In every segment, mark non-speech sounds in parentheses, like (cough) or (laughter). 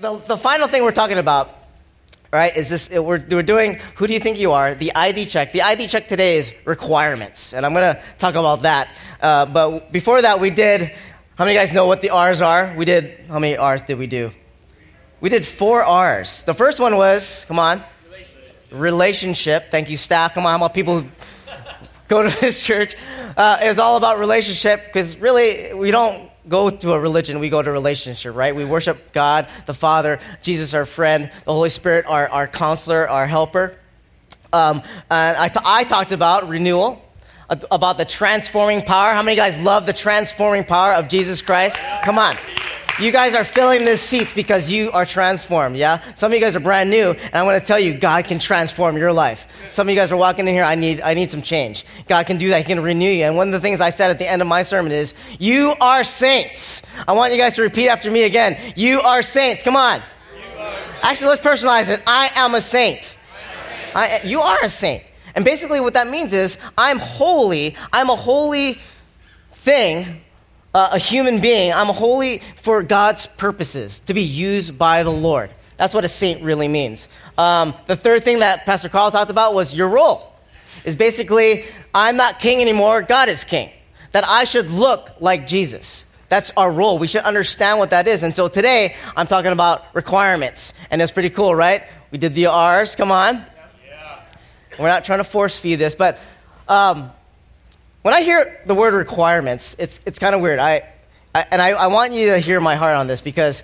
the, the final thing we're talking about, right, is this we're, we're doing who do you think you are? The ID check. The ID check today is requirements. And I'm going to talk about that. Uh, but before that, we did, how many guys know what the R's are? We did, how many R's did we do? We did four R's. The first one was, come on, relationship. relationship. Thank you, staff. Come on, about people who go to (laughs) this church? Uh, it was all about relationship because really, we don't go to a religion, we go to relationship, right? We worship God, the Father, Jesus, our friend, the Holy Spirit, our, our counselor, our helper. Um, and I, t- I talked about renewal, about the transforming power. How many guys love the transforming power of Jesus Christ? Come on. You guys are filling this seat because you are transformed, yeah? Some of you guys are brand new, and I want to tell you, God can transform your life. Some of you guys are walking in here, I need, I need some change. God can do that. He can renew you. And one of the things I said at the end of my sermon is, You are saints. I want you guys to repeat after me again. You are saints. Come on. Actually, let's personalize it. I am a saint. I, you are a saint. And basically, what that means is, I'm holy. I'm a holy thing uh, a human being. I'm holy for God's purposes, to be used by the Lord. That's what a saint really means. Um, the third thing that Pastor Carl talked about was your role. Is basically, I'm not king anymore, God is king. That I should look like Jesus. That's our role. We should understand what that is. And so today, I'm talking about requirements. And it's pretty cool, right? We did the R's, come on. Yeah. We're not trying to force feed this, but um, when I hear the word requirements, it's, it's kind of weird. I, I and I, I want you to hear my heart on this because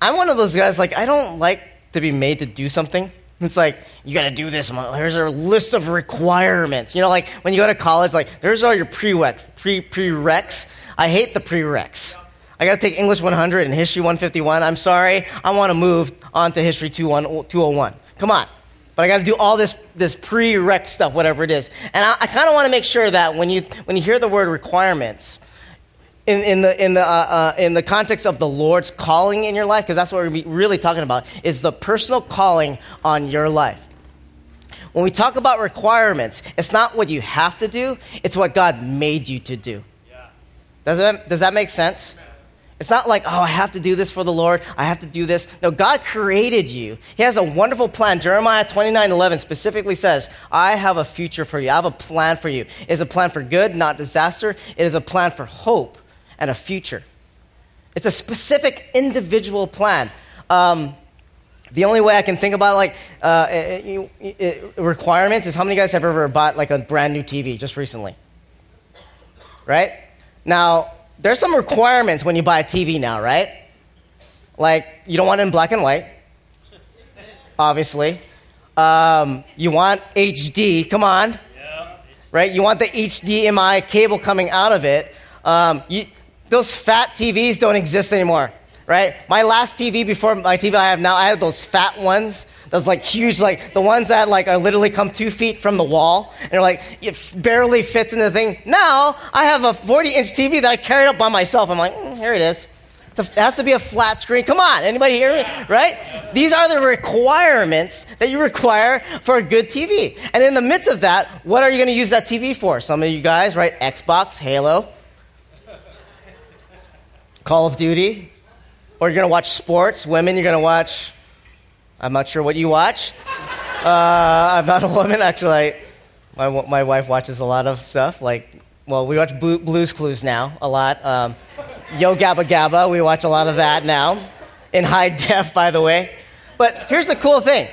I'm one of those guys, like, I don't like to be made to do something. It's like, you got to do this. Here's a list of requirements. You know, like when you go to college, like, there's all your prereqs. Pre, prereqs. I hate the prereqs. I got to take English 100 and History 151. I'm sorry. I want to move on to History 201. Come on but I got to do all this, this prereq stuff, whatever it is. And I, I kind of want to make sure that when you, when you hear the word requirements, in, in, the, in, the, uh, uh, in the context of the Lord's calling in your life, because that's what we're really talking about, is the personal calling on your life. When we talk about requirements, it's not what you have to do, it's what God made you to do. Yeah. Does, that, does that make sense? It's not like, oh, I have to do this for the Lord. I have to do this. No, God created you. He has a wonderful plan. Jeremiah 29 11 specifically says, I have a future for you. I have a plan for you. It is a plan for good, not disaster. It is a plan for hope and a future. It's a specific individual plan. Um, the only way I can think about like uh, it, it, it, requirements is how many guys have ever bought like a brand new TV just recently? Right? Now, there's some requirements when you buy a TV now, right? Like, you don't want it in black and white, obviously. Um, you want HD, come on. Yeah. Right? You want the HDMI cable coming out of it. Um, you, those fat TVs don't exist anymore, right? My last TV before my TV I have now, I had those fat ones those like huge, like the ones that like are literally come two feet from the wall and they're like it barely fits in the thing. Now I have a 40 inch TV that I carried up by myself. I'm like, mm, here it is. it has to be a flat screen. Come on, anybody hear me? Right? These are the requirements that you require for a good TV. And in the midst of that, what are you going to use that TV for? Some of you guys, right? Xbox, Halo, Call of Duty, or you're going to watch sports. Women, you're going to watch I'm not sure what you watch. Uh, I'm not a woman, actually. my, my wife watches a lot of stuff. Like, well, we watch Blue's Clues now a lot. Um, Yo Gabba Gabba, we watch a lot of that now. In high (laughs) def, by the way. But here's the cool thing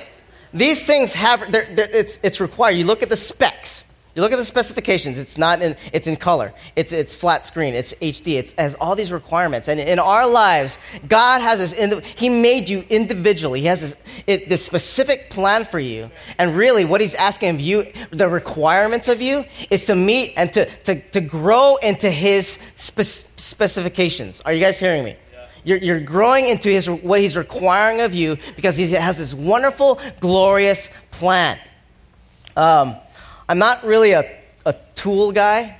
these things have, they're, they're, it's, it's required. You look at the specs. You look at the specifications, it's not in, it's in color, it's, it's flat screen, it's HD, it's, it has all these requirements. And in our lives, God has this, He made you individually. He has this, it, this specific plan for you. And really, what He's asking of you, the requirements of you, is to meet and to, to, to grow into His spe- specifications. Are you guys hearing me? You're, you're, growing into his, what he's requiring of you because he has this wonderful, glorious plan. Um, I'm not really a, a tool guy.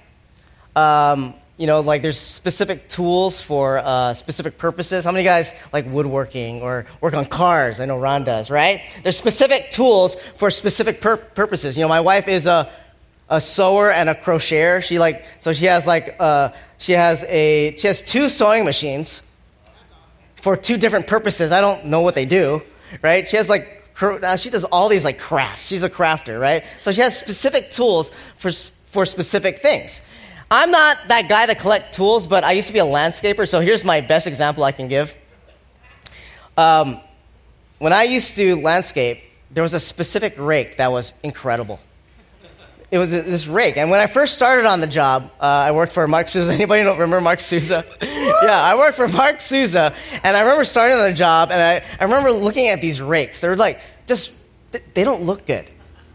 Um, you know, like there's specific tools for uh, specific purposes. How many guys like woodworking or work on cars? I know Ron does, right? There's specific tools for specific pur- purposes. You know, my wife is a, a sewer and a crocheter. She like, so she has like, uh, she has a, she has two sewing machines for two different purposes. I don't know what they do, right? She has like, she does all these like crafts. She's a crafter, right? So she has specific tools for, for specific things. I'm not that guy that collect tools, but I used to be a landscaper, so here's my best example I can give. Um, when I used to landscape, there was a specific rake that was incredible. It was this rake, and when I first started on the job, uh, I worked for Mark Souza. (laughs) Anybody don't remember Mark Souza? (laughs) yeah, I worked for Mark Souza, and I remember starting on the job, and I, I remember looking at these rakes. They're like just they don't look good.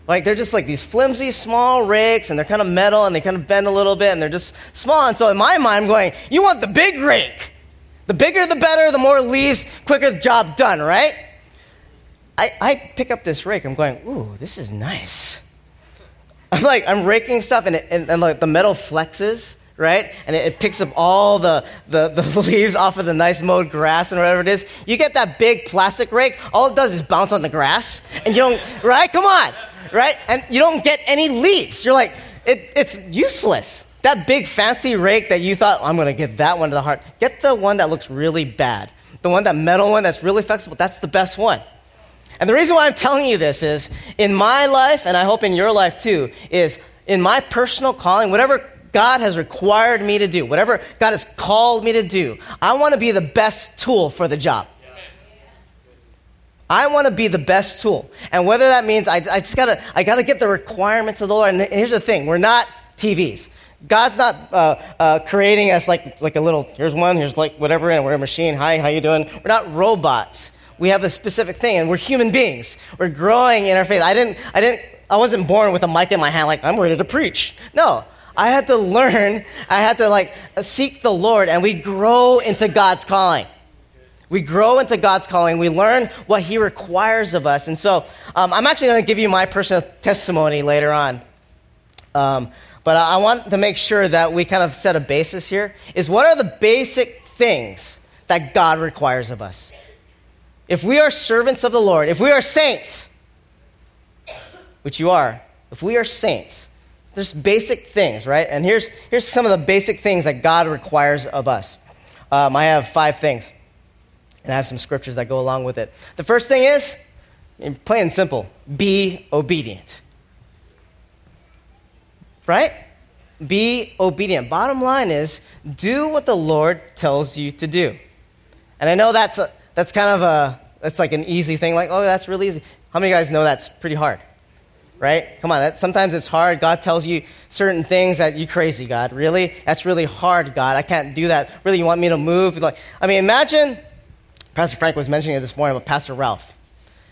Like they're just like these flimsy small rakes and they're kind of metal and they kind of bend a little bit and they're just small. And so in my mind, I'm going, you want the big rake. The bigger the better, the more leaves, quicker the job done, right? I, I pick up this rake. I'm going, ooh, this is nice. (laughs) I'm like, I'm raking stuff and, it, and, and like the metal flexes right? And it, it, picks up all the, the, the (laughs) leaves off of the nice mowed grass and whatever it is. You get that big plastic rake, all it does is bounce on the grass. And you don't, (laughs) right? Come on right? And you don't get any leaves. You're like, it, it's useless. That big fancy rake that you thought, I'm going to give that one to the heart, get the one that looks really bad. The one, that metal one that's really flexible, that's the best one. And the reason why I'm telling you this is in my life, and I hope in your life too, is in my personal calling, whatever God has required me to do, whatever God has called me to do, I want to be the best tool for the job. I want to be the best tool. And whether that means I, I just gotta, I gotta get the requirements of the Lord. And here's the thing we're not TVs. God's not uh, uh, creating us like, like a little, here's one, here's like whatever, and we're a machine. Hi, how you doing? We're not robots. We have a specific thing, and we're human beings. We're growing in our faith. I didn't, I didn't, I wasn't born with a mic in my hand like, I'm ready to preach. No, I had to learn, I had to like seek the Lord, and we grow into God's calling. We grow into God's calling. We learn what He requires of us. And so um, I'm actually going to give you my personal testimony later on. Um, but I want to make sure that we kind of set a basis here is what are the basic things that God requires of us? If we are servants of the Lord, if we are saints, which you are, if we are saints, there's basic things, right? And here's, here's some of the basic things that God requires of us. Um, I have five things. And I have some scriptures that go along with it. The first thing is, plain and simple, be obedient. Right? Be obedient. Bottom line is, do what the Lord tells you to do. And I know that's, a, that's kind of a, that's like an easy thing, like, oh, that's really easy. How many guys know that's pretty hard? Right? Come on, that, sometimes it's hard. God tells you certain things that you crazy, God. Really? That's really hard, God. I can't do that. Really, you want me to move? Like, I mean, imagine Pastor Frank was mentioning it this morning about Pastor Ralph.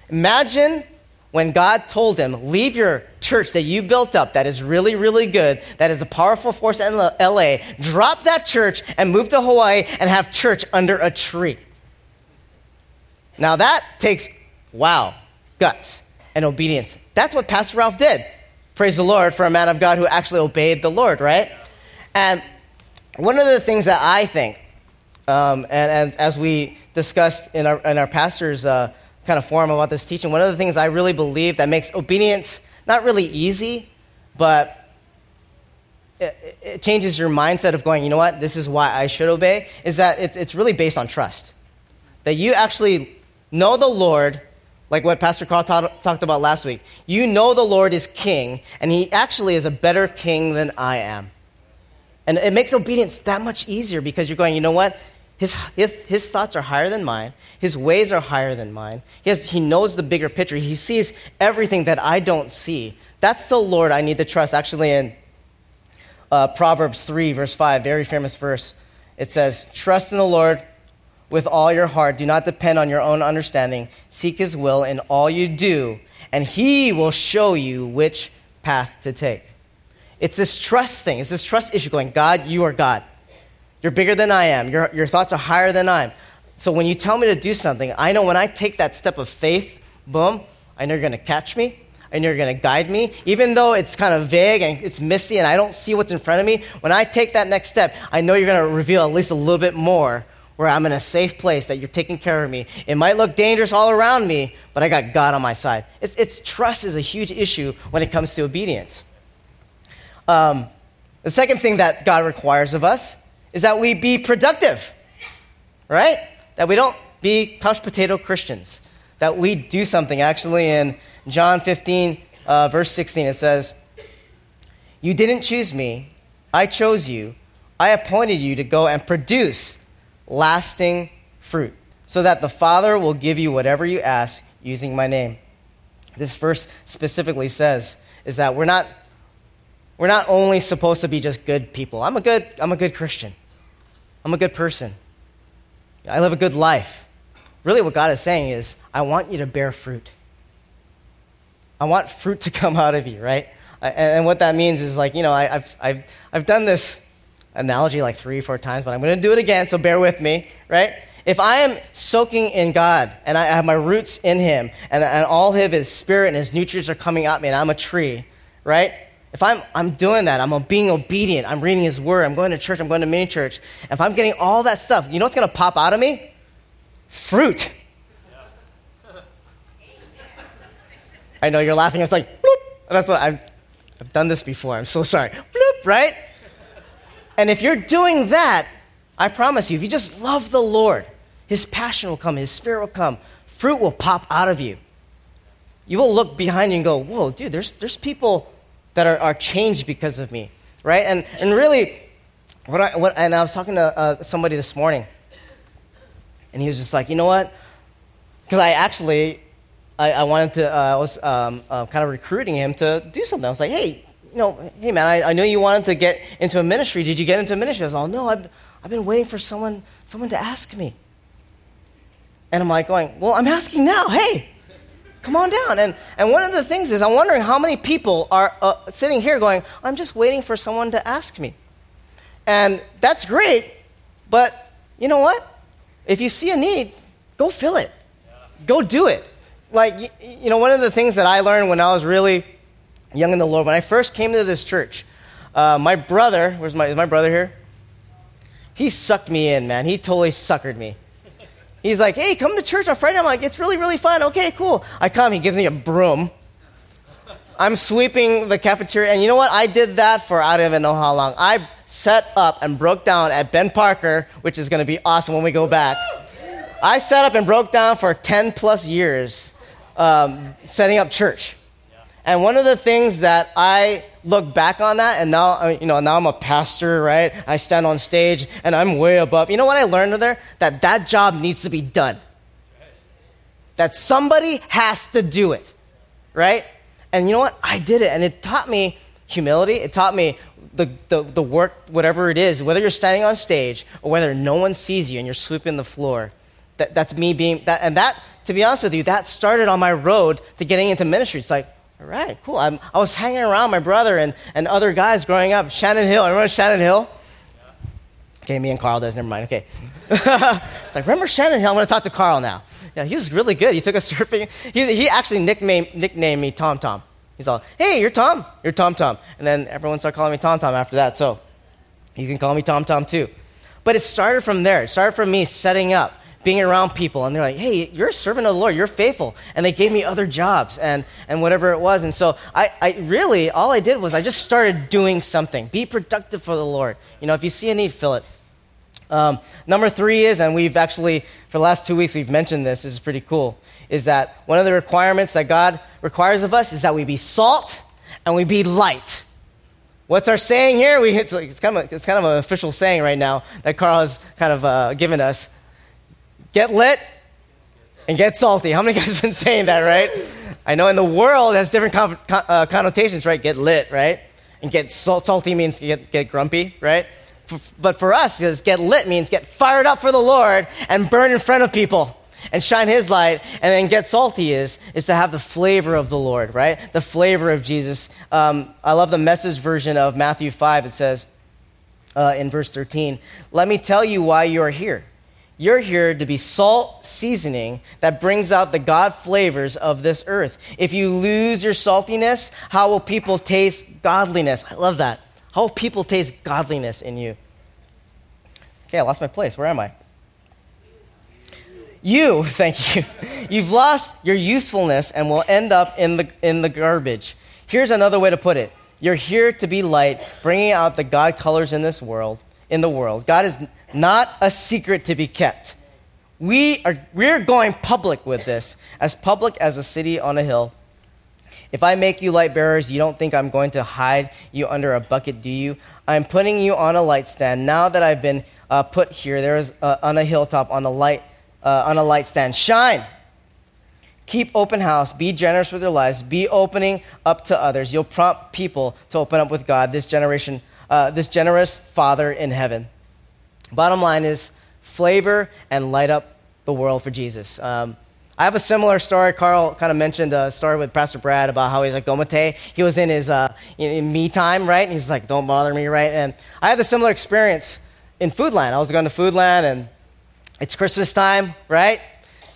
Imagine when God told him, Leave your church that you built up, that is really, really good, that is a powerful force in LA, drop that church and move to Hawaii and have church under a tree. Now that takes, wow, guts and obedience. That's what Pastor Ralph did. Praise the Lord for a man of God who actually obeyed the Lord, right? And one of the things that I think, um, and, and as we discussed in our, in our pastor's uh, kind of forum about this teaching, one of the things I really believe that makes obedience not really easy, but it, it changes your mindset of going, you know what, this is why I should obey, is that it's, it's really based on trust. That you actually know the Lord, like what Pastor Carl ta- talked about last week. You know the Lord is king, and he actually is a better king than I am. And it makes obedience that much easier because you're going, you know what? His, his, his, thoughts are higher than mine. His ways are higher than mine. He, has, he knows the bigger picture. He sees everything that I don't see. That's the Lord I need to trust. Actually, in uh, Proverbs 3, verse 5, very famous verse, it says, Trust in the Lord with all your heart. Do not depend on your own understanding. Seek his will in all you do, and he will show you which path to take. It's this trust thing. It's this trust issue going, God, you are God. You're bigger than I am. Your, your thoughts are higher than I am. So when you tell me to do something, I know when I take that step of faith, boom, I know you're going to catch me. I know you're going to guide me. Even though it's kind of vague and it's misty and I don't see what's in front of me, when I take that next step, I know you're going to reveal at least a little bit more where I'm in a safe place, that you're taking care of me. It might look dangerous all around me, but I got God on my side. It's, it's trust is a huge issue when it comes to obedience. Um, the second thing that God requires of us is that we be productive, right? That we don't be couch potato Christians, that we do something. Actually, in John 15, uh, verse 16, it says, You didn't choose me, I chose you. I appointed you to go and produce lasting fruit, so that the Father will give you whatever you ask using my name. This verse specifically says is that we're not, we're not only supposed to be just good people. I'm a good, I'm a good Christian. I'm a good person. I live a good life. Really, what God is saying is, I want you to bear fruit. I want fruit to (laughs) come out of you, right? And what that means is like, you know, I, have I've, I've done this analogy like three, four times, but I'm going to do it again, so bear with me, right? If I am soaking in God and I have my roots in Him and, and all of His spirit and His nutrients are coming out me and I'm a tree, right? If I'm, I'm doing that, I'm being obedient, I'm reading His Word, I'm going to church, I'm going to mini church, if I'm getting all that stuff, you know what's going to pop out of me? Fruit. I know you're laughing. It's like, bloop. That's what I've, I've done this before. I'm so sorry. Bloop, right? And if you're doing that, I promise you, if you just love the Lord, His passion will come, His Spirit will come, fruit will pop out of you. You will look behind you and go, whoa, dude, there's, there's people that are, are changed because of me, right? And, and really, what I, what, and I was talking to uh, somebody this morning, and he was just like, you know what? Because I actually, I, I, wanted to, uh, I was um, uh, kind of recruiting him to do something. I was like, hey, you know, hey man, I, I know you wanted to get into a ministry. Did you get into a ministry? I was like, no, I've, I've been waiting for someone, someone to ask me. And I'm like going, well, I'm asking now. Hey, come on down. And, and one of the things is, I'm wondering how many people are uh, sitting here going, I'm just waiting for someone to ask me. And that's great, but you know what? If you see a need, go fill it. Go do it. Like, you know, one of the things that I learned when I was really young in the Lord, when I first came to this church, uh, my brother, where's my, my brother here? He sucked me in, man. He totally suckered me. He's like, hey, come to church on Friday. I'm like, it's really, really fun. Okay, cool. I come, he gives me a broom. I'm sweeping the cafeteria, and you know what? I did that for I don't even know how long. I set up and broke down at Ben Parker, which is going to be awesome when we go back. I set up and broke down for 10 plus years um, setting up church. And one of the things that I look back on that, and now, you know, now I'm a pastor, right? I stand on stage and I'm way above. You know what I learned there? That that job needs to be done. That somebody has to do it, right? And you know what? I did it, and it taught me humility. It taught me the, the, the work, whatever it is, whether you're standing on stage or whether no one sees you and you're sweeping the floor. That, that's me being, that, and that, to be honest with you, that started on my road to getting into ministry. It's like, all right, cool. I'm, i was hanging around my brother and, and other guys growing up. Shannon Hill. Remember Shannon Hill? Okay, me and Carl does. Never mind. Okay. (laughs) it's like, remember Shannon Hill? I'm going to talk to Carl now. Yeah, he was really good. He took us (laughs) surfing. He, he actually nicknamed, nicknamed me Tom Tom. He's all, hey, you're Tom. You're Tom Tom. And then everyone started calling me Tom Tom after that. So you can call me Tom Tom too. But it started from there. It started from me setting up being around people and they're like, hey, you're a servant of the Lord, you're faithful. And they gave me other jobs and, and whatever it was. And so I, I really, all I did was I just started doing something. Be productive for the Lord. You know, if you see a need, fill it. Um, number three is, and we've actually, for the last two weeks, we've mentioned this, this is pretty cool, is that one of the requirements that God requires of us is that we be salt and we be light. What's our saying here? We, it's, like, it's, kind of it's kind of an official saying right now that Carl has kind of uh, given us. Get lit and get salty. How many guys have (laughs) been saying that, right? I know in the world it has different con- uh, connotations, right? Get lit, right? And get salt- salty means get, get grumpy, right? but for us, because get lit means get fired up for the Lord and burn in front of people and shine his light and then get salty is is to have the flavor of the lord right the flavor of jesus um, i love the message version of matthew 5 it says uh, in verse 13 let me tell you why you are here you're here to be salt seasoning that brings out the God flavors of this earth. If you lose your saltiness, how will people taste godliness? I love that. How will people taste godliness in you? Okay, I lost my place. Where am I? You, (laughs) thank you. You've lost your usefulness and will end up in the, in the garbage. Here's another way to put it. You're here to be light, bringing out the God colors in this world, in the world. God is not a secret to be kept. We are we're going public with this, as public as a city on a hill. If I make you light bearers, you don't think I'm going to hide you under a bucket, do you? I'm putting you on a light stand. Now that I've been uh, put here, there is uh, on a hilltop on a light uh, on a light stand. Shine. Keep open house. Be generous with your lives. Be opening up to others. You'll prompt people to open up with God. This generation, uh, this generous Father in heaven. Bottom line is flavor and light up the world for Jesus. Um, I have a similar story. Carl kind of mentioned a story with Pastor Brad about how he's like Domate. He was in his uh, in me time, right? And he's like, "Don't bother me," right? And I had a similar experience in Foodland. I was going to Foodland, and it's Christmas time, right?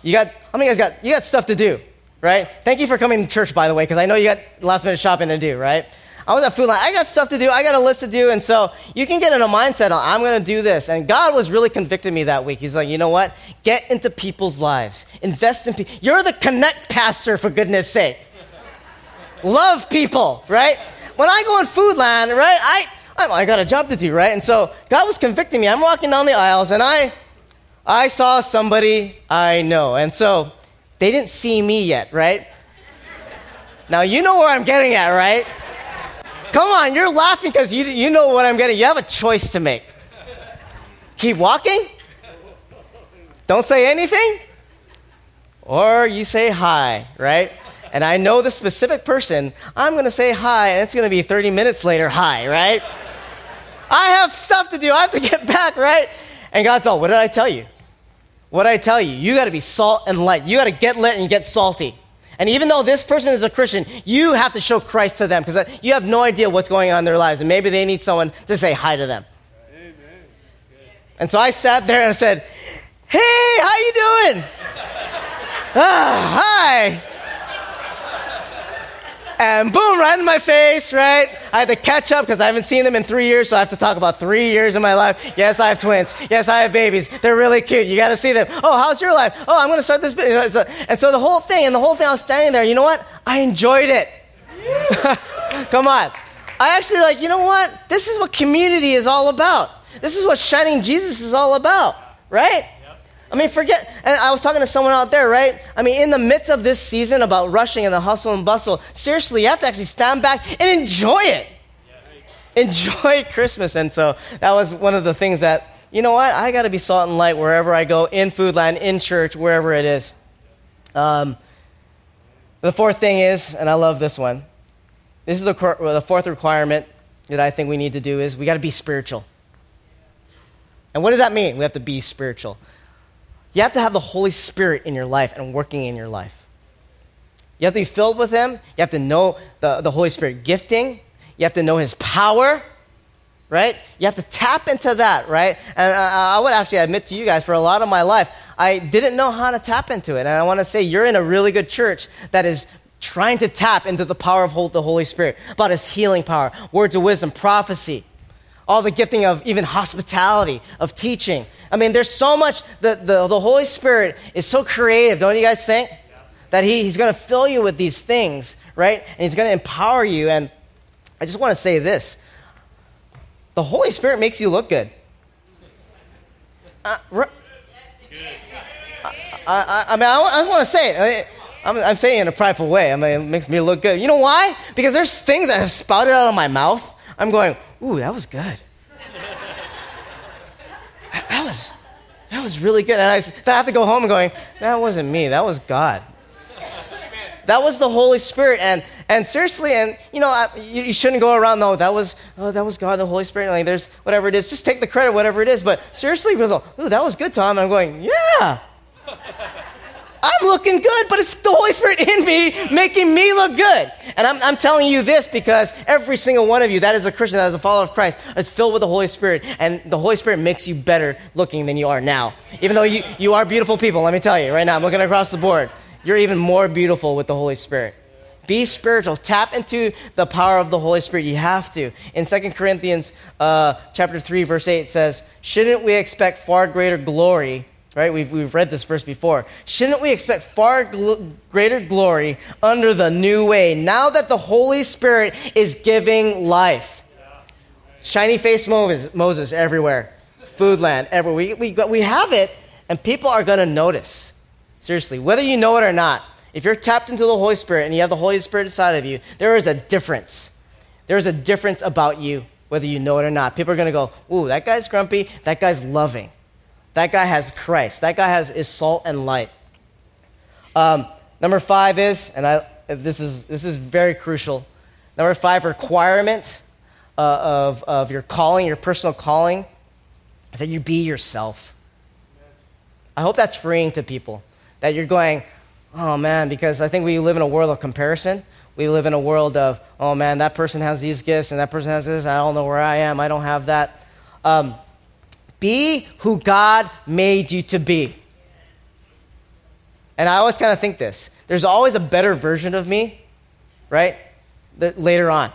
You got how many guys got you got stuff to do, right? Thank you for coming to church, by the way, because I know you got last minute shopping to do, right? I was at Foodland. I got stuff to do. I got a list to do. And so you can get in a mindset of, I'm going to do this. And God was really convicting me that week. He's like, you know what? Get into people's lives. Invest in people. You're the connect pastor, for goodness sake. Love people, right? When I go in Foodland, right, I, I got a job to do, right? And so God was convicting me. I'm walking down the aisles and I, I saw somebody I know. And so they didn't see me yet, right? Now you know where I'm getting at, right? Come on, you're laughing because you, you know what I'm getting. You have a choice to make. Keep walking? Don't say anything? Or you say hi, right? And I know the specific person, I'm going to say hi, and it's going to be 30 minutes later, hi, right? I have stuff to do. I have to get back, right? And God's all, what did I tell you? What did I tell you? You got to be salt and light. You got to get lit and get salty. And even though this person is a Christian, you have to show Christ to them because you have no idea what's going on in their lives. And maybe they need someone to say hi to them. Amen. And so I sat there and I said, Hey, how you doing? (laughs) ah, hi and boom, right in my face, right? I had to catch up because I haven't seen them in three years, so I have to talk about three years in my life. Yes, I have twins. Yes, I have babies. They're really cute. You got to see them. Oh, how's your life? Oh, I'm going to start this and so the whole thing, and the whole thing, I was standing there. You know what? I enjoyed it. (laughs) Come on. I actually like, you know what? This is what community is all about. This is what shining Jesus is all about, right? I mean, forget, and I was talking to someone out there, right? I mean, in the midst of this season about rushing and the hustle and bustle, seriously, you have to actually stand back and enjoy it. Enjoy Christmas. And so that was one of the things that, you know what? I got to be salt and light wherever I go, in Foodland, in church, wherever it is. Um, the fourth thing is, and I love this one, this is the, the fourth requirement that I think we need to do is we got to be spiritual. And what does that mean? We have to be spiritual. You have to have the Holy Spirit in your life and working in your life. You have to be filled with Him. You have to know the, the Holy Spirit gifting. You have to know His power, right? You have to tap into that, right? And I, I would actually admit to you guys, for a lot of my life, I didn't know how to tap into it. And I want to say, you're in a really good church that is trying to tap into the power of the Holy Spirit, about His healing power, words of wisdom, prophecy, all the gifting of even hospitality, of teaching. I mean, there's so much, the, the, the Holy Spirit is so creative, don't you guys think? That he, He's going to fill you with these things, right? And He's going to empower you. And I just want to say this the Holy Spirit makes you look good. Uh, I, I, I, mean, I, I just want to say it. I mean, I'm, I'm, saying it in a prideful way. I mean, it makes me look good. You know why? Because there's things that have spouted out of my mouth. I'm going, ooh, that was good. that was, that was really good. And I, I have to go home going, that wasn't me, that was God. That was the Holy Spirit. And, and seriously, and you know, I, you, you, shouldn't go around, no, that was, oh, that was God, the Holy Spirit. Like, there's whatever it is, just take the credit, whatever it is. But seriously, goes, ooh, that was good, Tom. And I'm going, yeah. I'm looking good, but it's the Holy Spirit in me making me look good. And I'm, I'm, telling you this because every single one of you that is a Christian, that is a follower of Christ, is filled with the Holy Spirit. And the Holy Spirit makes you better looking than you are now. Even though you, you are beautiful people, let me tell you right now, I'm looking across the board. You're even more beautiful with the Holy Spirit. Be spiritual. Tap into the power of the Holy Spirit. You have to. In 2 Corinthians uh, chapter 3, verse 8, it says, Shouldn't we expect far greater glory Right? We've, we've read this verse before. Shouldn't we expect far gl- greater glory under the new way now that the Holy Spirit is giving life? Shiny faced Moses, Moses everywhere. Foodland, everywhere. We, we, we have it, And people are going to notice. Seriously, whether you know it or not, if you're tapped into the Holy Spirit and you have the Holy Spirit inside of you, there is a difference. There is a difference about you, whether you know it or not. People are going to go, ooh, that guy's grumpy, that guy's loving. That guy has Christ. That guy has is salt and light. Um, number five is, and I, this is this is very crucial. Number five, requirement uh, of of your calling, your personal calling, is that you be yourself. I hope that's freeing to people. That you're going, oh man, because I think we live in a world of comparison. We live in a world of, oh man, that person has these gifts and that person has this. I don't know where I am. I don't have that. Um, be who God made you to be. And I always kind of think this there's always a better version of me, right? later on.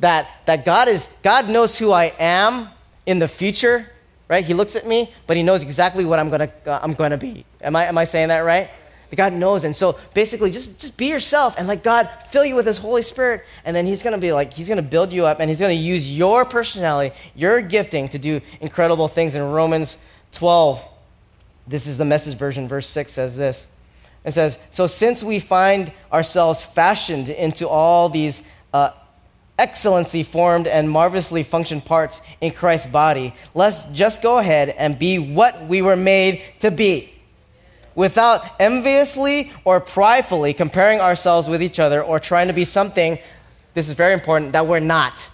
That, that God, is, God knows who I am in the future, right? He looks at me, but He knows exactly what I'm to uh, I'm gonna be. Am I, am I saying that right? God knows. And so basically, just, just be yourself and let God fill you with His Holy Spirit. And then He's going to be like, He's going to build you up and He's going to use your personality, your gifting to do incredible things. In Romans 12, this is the message version, verse 6 says this. It says, So since we find ourselves fashioned into all these uh, excellency formed and marvelously functioned parts in Christ's body, let's just go ahead and be what we were made to be without enviously or pridefully comparing ourselves with each other or trying to be something, this is very important, that we're not.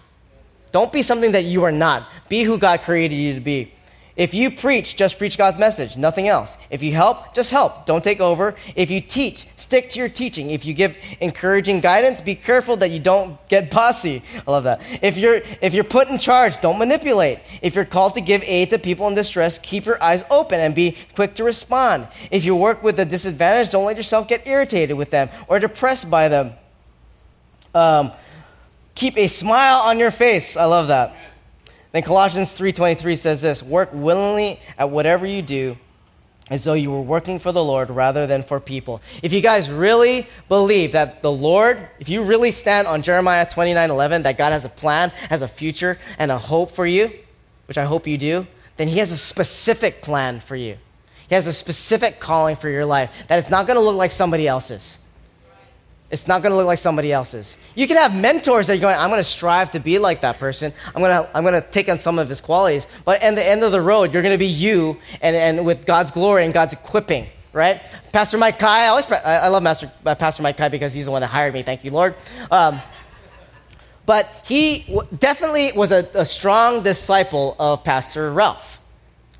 Don't be something that you are not. Be who God created you to be. If you preach, just preach God's message, nothing else. If you help, just help. Don't take over. If you teach, stick to your teaching. If you give encouraging guidance, be careful that you don't get bossy. I love that. If you're if you're put in charge, don't manipulate. If you're called to give aid to people in distress, keep your eyes open and be quick to respond. If you work with a disadvantage, don't let yourself get irritated with them or depressed by them. Um, keep a smile on your face. I love that. Then Colossians 3:23 says this, "Work willingly at whatever you do as though you were working for the Lord rather than for people." If you guys really believe that the Lord, if you really stand on Jeremiah 29:11 that God has a plan, has a future and a hope for you, which I hope you do, then he has a specific plan for you. He has a specific calling for your life that is not going to look like somebody else's. It's not going to look like somebody else's. You can have mentors that you're going, I'm going to strive to be like that person. I'm going to, I'm going to take on some of his qualities. But at the end of the road, you're going to be you and, and with God's glory and God's equipping, right? Pastor Mike Kai, I, always, I love Master, uh, Pastor Mike Kai because he's the one that hired me. Thank you, Lord. Um, but he w- definitely was a, a strong disciple of Pastor Ralph,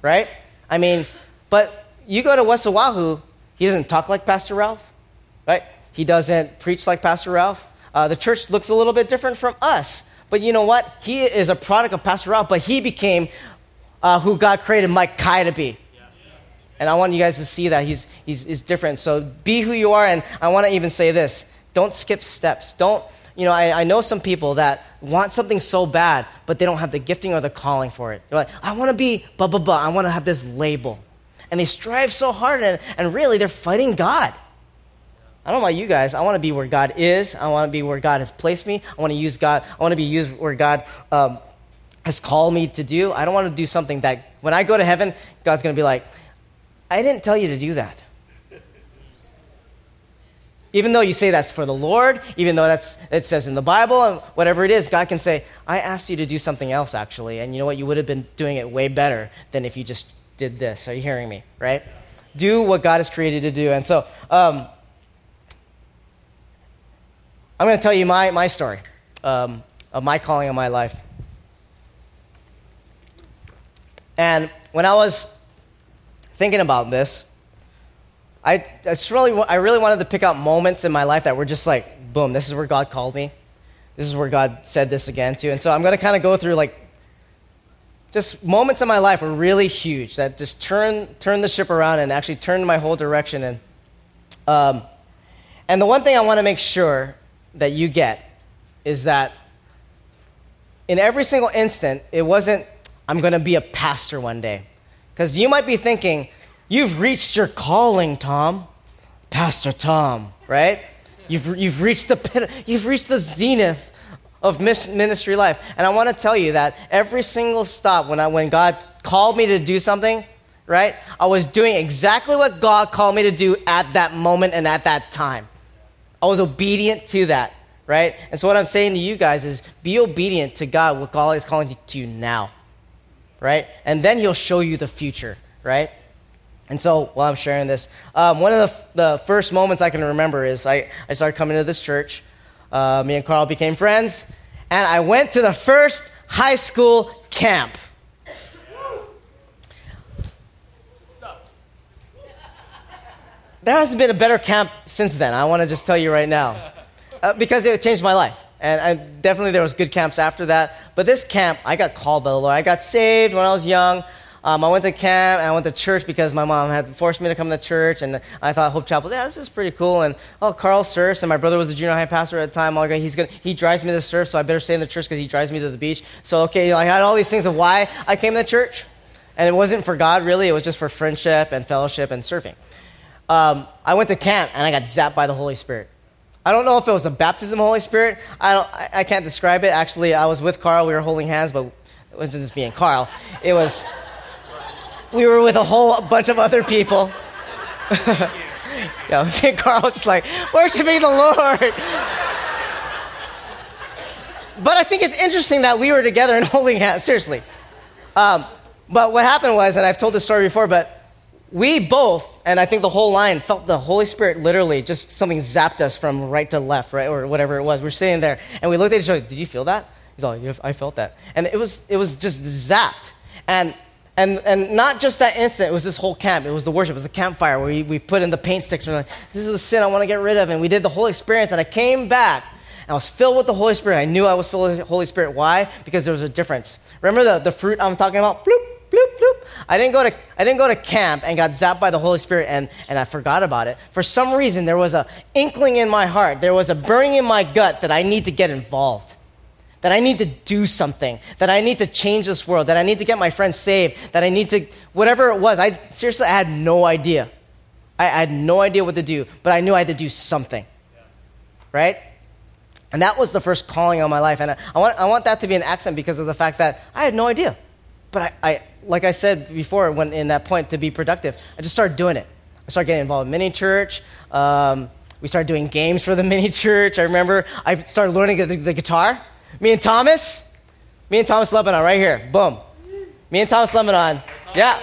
right? I mean, but you go to West Oahu, he doesn't talk like Pastor Ralph, right? He doesn't preach like Pastor Ralph. Uh, the church looks a little bit different from us. But you know what? He is a product of Pastor Ralph, but he became uh, who God created Mike Kai to be. And I want you guys to see that he's, he's, he's different. So be who you are. And I want to even say this don't skip steps. Don't, you know, I, I know some people that want something so bad, but they don't have the gifting or the calling for it. They're like, I want to be blah, blah, blah. I want to have this label. And they strive so hard, and, and really they're fighting God. I don't want you guys. I want to be where God is. I want to be where God has placed me. I want to use God. I want to be used where God um, has called me to do. I don't want to do something that when I go to heaven, God's going to be like, I didn't tell you to do that. Even though you say that's for the Lord, even though that's it says in the Bible and whatever it is, God can say, I asked you to do something else actually, and you know what? You would have been doing it way better than if you just did this. Are you hearing me? Right? Do what God has created to do. And so, um, I'm going to tell you my, my story um, of my calling in my life. And when I was thinking about this, I, I, really, I really wanted to pick out moments in my life that were just like, boom, this is where God called me. This is where God said this again to. And so I'm going to kind of go through like just moments in my life were really huge that just turned, turned the ship around and actually turned my whole direction. And, um, and the one thing I want to make sure that you get is that in every single instant, it wasn't, I'm going to be a pastor one day. Because you might be thinking, you've reached your calling, Tom. Pastor Tom, right? You've, you've, reached the, you've reached the zenith of ministry life. And I want to tell you that every single stop when, I, when God called me to do something, right? I was doing exactly what God called me to do at that moment and at that time. I was obedient to that, right? And so, what I'm saying to you guys is be obedient to God, what God is calling you to you now, right? And then He'll show you the future, right? And so, while I'm sharing this, um, one of the, the first moments I can remember is I, I started coming to this church. Uh, me and Carl became friends, and I went to the first high school camp. There hasn't been a better camp since then. I want to just tell you right now. (laughs) Uh, because it changed my life. And I, definitely there was good camps after that. But this camp, I got called by the Lord. I got saved when I was young. Um, I went to camp and I went to church because my mom had forced me to come to church. And I thought Hope Chapel, yeah, this is pretty cool. And oh, Carl surfs, and my brother was the junior high pastor at the time. Oh, he's gonna, he drives me to surf, so I better stay in the church because he drives me to the beach. So okay, you know, I had all these things of why I came to church, and it wasn't for God really. It was just for friendship and fellowship and surfing um, I went to camp and I got zapped by the Holy Spirit. I don't know if it was the baptism of the Holy Spirit. I, don't, I, I can't describe it. Actually, I was with Carl. We were holding hands, but it wasn't just me and Carl. It was, we were with a whole bunch of other people. (laughs) yeah, me and Carl just like, worshiping the Lord. but I think it's interesting that we were together and (laughs) holding hands, seriously. Um, but what happened was, and I've told this story before, but we both, and I think the whole line, felt the Holy Spirit literally just something zapped us from right to left, right, or whatever it was. We're sitting there, and we looked at each other. Did you feel that? He's all, I felt that, and it was it was just zapped, and and and not just that instant. It was this whole camp. It was the worship. It was the campfire where we, we put in the paint sticks. And we're like, this is the sin I want to get rid of, and we did the whole experience. And I came back, I was filled with the Holy Spirit. I knew I was filled with the Holy Spirit. Why? Because there was a difference. Remember the the fruit I'm talking about? Bloop bloop, bloop. I didn't go to, I didn't go to camp and got zapped by the Holy Spirit and, and I forgot about it. For some reason, there was a inkling in my heart. There was a burning in my gut that I need to get involved. That I need to do something. That I need to change this world. That I need to get my friends saved. That I need to, whatever it was. I seriously, I had no idea. I, I had no idea what to do, but I knew I had to do something. Right? And that was the first calling on my life. And I, I, want, I want that to be an accent because of the fact that I had no idea. But I, I, like I said before, when in that point to be productive, I just started doing it. I started getting involved in mini church. Um, we started doing games for the (laughs) mini church. I remember I started learning the, the, guitar. Me and Thomas, me and Thomas Lebanon, right here. Boom. Me and Thomas Lebanon. Yeah.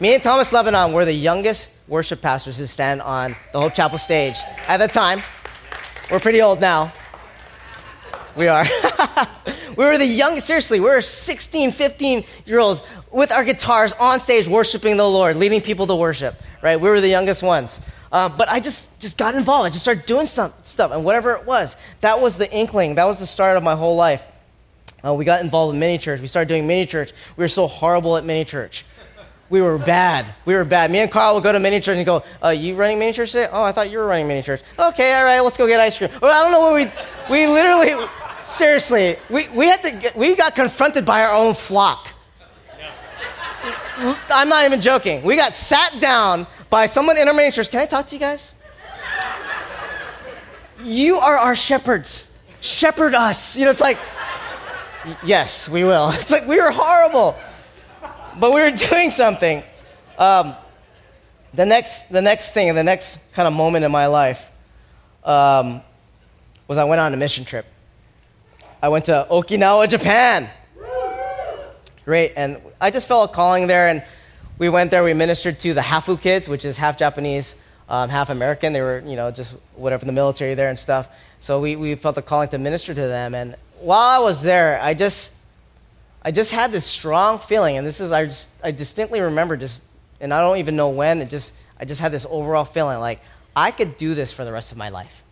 Me and Thomas Lebanon were the youngest worship pastors to stand on the Hope Chapel stage at the time. We're pretty old now. We are. (laughs) we were the young, seriously, we were 16, 15 year olds with our guitars on stage worshiping the Lord, leading people to worship, right? We were the youngest ones. Uh, but I just, just got involved. I just started doing some stuff, and whatever it was, that was the inkling. That was the start of my whole life. Uh, we got involved in mini church. We started doing mini church. We were so horrible at mini church. We were bad. We were bad. Me and Carl would go to mini church and go, uh, "You running mini church today? Oh, I thought you were running mini church. Okay, all right, let's go get ice cream." Well, I don't know what we we literally Seriously, we, we, had to get, we got confronted by our own flock. I'm not even joking. We got sat down by someone in our main church. Can I talk to you guys? You are our shepherds. Shepherd us. You know, it's like, yes, we will. (laughs) It's like we were horrible, but we were doing something. Um, the next, the next thing, the next kind of moment in my life um, was I went on a mission trip. I went to Okinawa, Japan. Great. And I just felt a calling there. And we went there, we ministered to the Hafu kids, which is half Japanese, um, half American. They were, you know, just whatever the military there and stuff. So we, we felt the calling to minister to them. And while I was there, I just, I just had this strong feeling. And this is, I, just, I distinctly remember just, and I don't even know when, it just, I just had this overall feeling like I could do this for the rest of my life.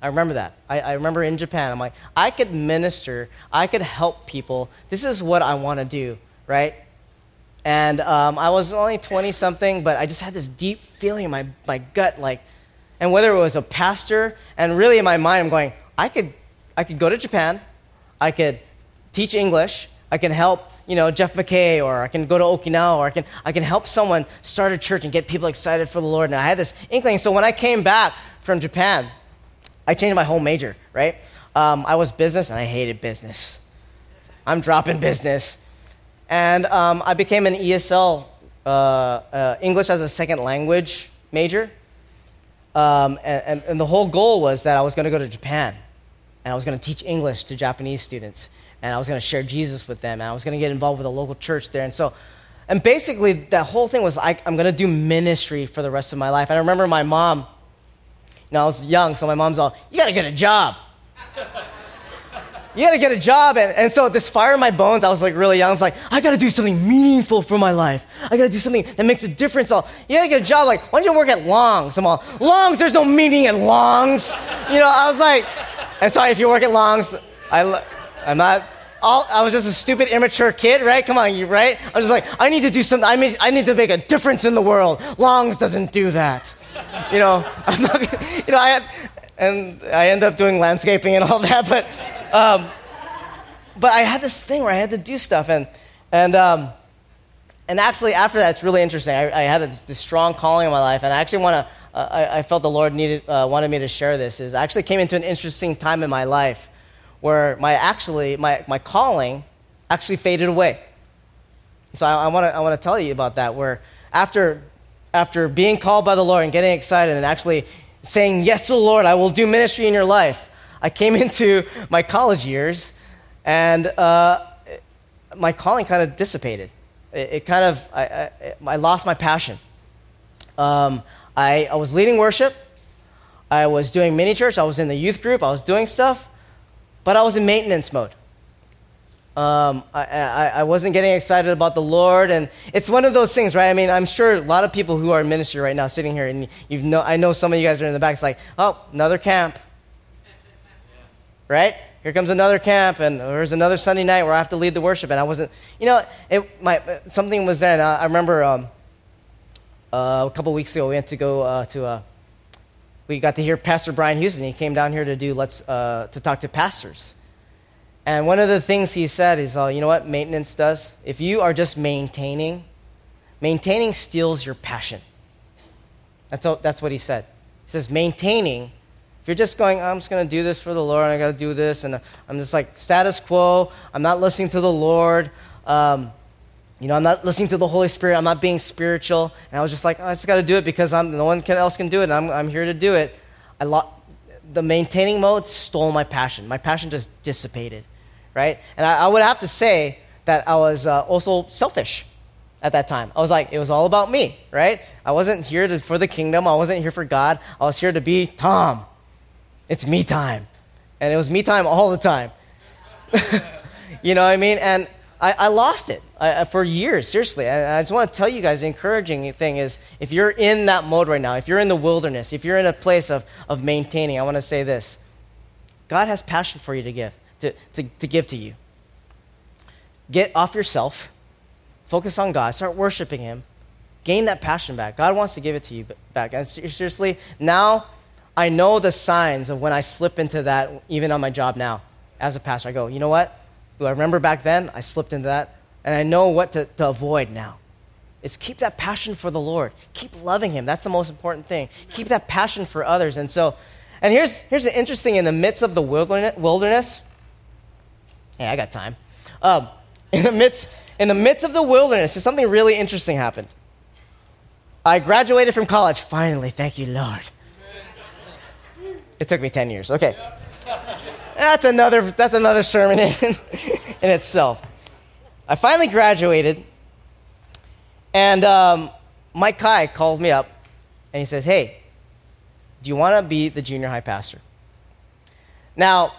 I remember that. I, I, remember in Japan, I'm like, I could minister, I could help people. This is what I want to do, right? And um, I was only 20 something, but I just had this deep feeling in my, my gut, like, and whether it was a pastor, and really in my mind, I'm going, I could, I could go to Japan, I could teach English, I can help, you know, Jeff McKay, or I can go to Okinawa, or I can, I can help someone start a church and get people excited for the Lord. And I had this inkling. So when I came back from Japan, I changed my whole major, right? Um, I was business and I hated business. I'm dropping business. And um, I became an ESL, uh, uh, English as a second language major. Um, and, and, the whole goal was that I was going to go to Japan and I was going to teach English to Japanese students and I was going to share Jesus with them and I was going to get involved with a local church there. And so, and basically, that whole thing was I, I'm going to do ministry for the rest of my life. And I remember my mom, know, I was young, so my mom's all, You got to get a job. you got to get a job. And, and so, this fire in my bones, I was like really young. I was like, I got to do something meaningful for my life. I got to do something that makes a difference. All, you got to get a job. Like, why don't you work at Longs? I'm all, Longs, there's no meaning at Longs. You know, I was like, and sorry if you work at Longs. I, I'm not all, I was just a stupid, immature kid, right? Come on, you right? I was just like, I need to do something. I, mean, I need to make a difference in the world. Longs doesn't do that. You know, (laughs) I'm not, you know, I and I end up doing landscaping and all that, but, um, but I had this thing where I had to do stuff, and, and, um, and actually after that, it's really interesting. I, I had this, this, strong calling in my life, and I actually want to. Uh, I, I, felt the Lord needed uh, wanted me to share this. Is I actually came into an interesting time in my life where my actually my, my calling actually faded away. So I, I want to I want to tell you about that. Where after after being called by the Lord and getting excited and actually saying yes to the Lord, I will do ministry in your life. I came (laughs) into my college years, and uh, my calling kind of dissipated. It, it kind of I, I, I, lost my passion. Um, I, I was leading worship. I was doing mini church. I was in the youth group. I was doing stuff but I was in maintenance mode. Um, I, I, I, wasn't getting excited about the Lord, and it's one of those things, right? I mean, I'm sure a lot of people who are in ministry right now sitting here, and you know, I know some of you guys are in the back. It's like, oh, another camp, right? Here comes another camp, and there's another Sunday night where I have to lead the worship, and I wasn't, you know, it, my, something was there, I, I remember um, uh, a couple weeks ago we went to go uh, to a we got to hear Pastor Brian Houston. He came down here to do let's uh, to talk to pastors. And one of the things he said is, uh, you know what maintenance does? If you are just maintaining, maintaining steals your passion. That's, all, that's what he said. He says, maintaining, if you're just going, I'm just going to do this for the Lord, I got to do this, and I'm just like status quo, I'm not listening to the Lord, um, you know, I'm not listening to the Holy Spirit. I'm not being spiritual. And I was just like, oh, I just got to do it because I'm, no one else can do it. And I'm, I'm here to do it. I lo- the maintaining mode stole my passion. My passion just dissipated, right? And I, I would have to say that I was uh, also selfish at that time. I was like, it was all about me, right? I wasn't here to, for the kingdom. I wasn't here for God. I was here to be Tom. It's me time. And it was me time all the time. (laughs) you know what I mean? And I, I lost it I, for years, seriously. I, I just want to tell you guys the encouraging thing is if you're in that mode right now, if you're in the wilderness, if you're in a place of, of maintaining, I want to say this God has passion for you to give, to, to, to give to you. Get off yourself, focus on God, start worshiping Him, gain that passion back. God wants to give it to you back. And seriously, now I know the signs of when I slip into that, even on my job now as a pastor. I go, you know what? I remember back then, I slipped into that, and I know what to, to avoid now. It's keep that passion for the Lord. Keep loving Him. That's the most important thing. Keep that passion for others. And so, and here's, here's the interesting in the midst of the wilderness hey, I got time. Um, (laughs) in, the midst, in the midst of the wilderness, something really interesting happened. I graduated from college. Finally, thank you, Lord. It took me 10 years. Okay. That's another, that's another sermon in, (laughs) in itself. I finally graduated, and um, Mike Kai called me up, and he says, Hey, do you want to be the junior high pastor? Now,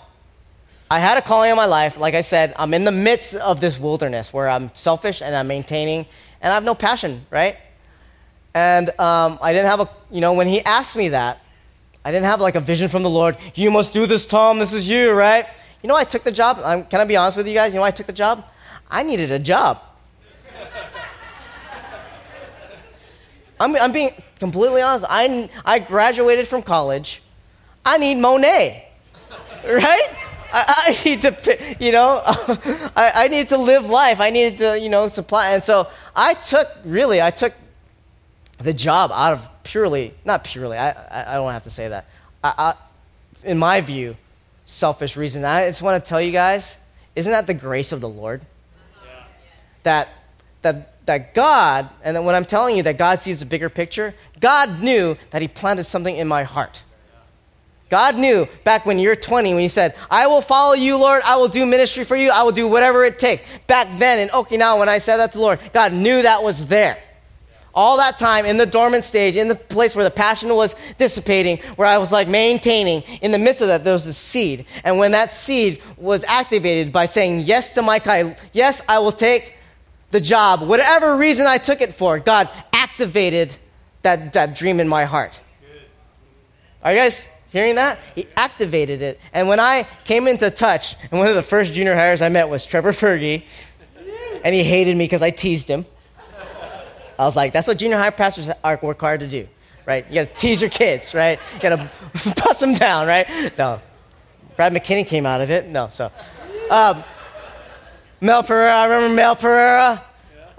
I had a calling in my life. Like I said, I'm in the midst of this wilderness where I'm selfish and I'm maintaining, and I have no passion, right? And um, I didn't have a, you know, when he asked me that, I didn't have like a vision from the Lord. You must do this, Tom. This is you, right? You know, I took the job. I'm, can I be honest with you guys? You know, I took the job. I needed a job. (laughs) I'm, I'm being completely honest. I, I graduated from college. I need Monet, (laughs) right? I, I, (laughs) need to, you know, (laughs) I, I need to live life. I needed to, you know, supply. And so I took, really, I took the job out of purely, not purely, I, I, don't have to say that. I, I, in my view, selfish reason. I just want to tell you guys, isn't that the grace of the Lord? that, that, that God, and then when I'm telling you that God sees a bigger picture, God knew that He planted something in my heart. God knew back when you're 20 when you said, I will follow you, Lord. I will do ministry for you. I will do whatever it takes. Back then in Okinawa, when I said that to the Lord, God knew that was there all that time in the dormant stage, in the place where the passion was dissipating, where I was like maintaining, in the midst of that, there was a seed. And when that seed was activated by saying yes to my yes, I will take the job, whatever reason I took it for, God activated that, that dream in my heart. Are you guys hearing that? He activated it. And when I came into touch, and one of the first junior hires I met was Trevor Fergie, and he hated me because I teased him. I was like, that's what junior high pastors are required to do, right? You got to tease your kids, right? You got to (laughs) bust them down, right? No. Brad McKinney came out of it. No, so. Um, Mel Pereira, I remember Mel Pereira.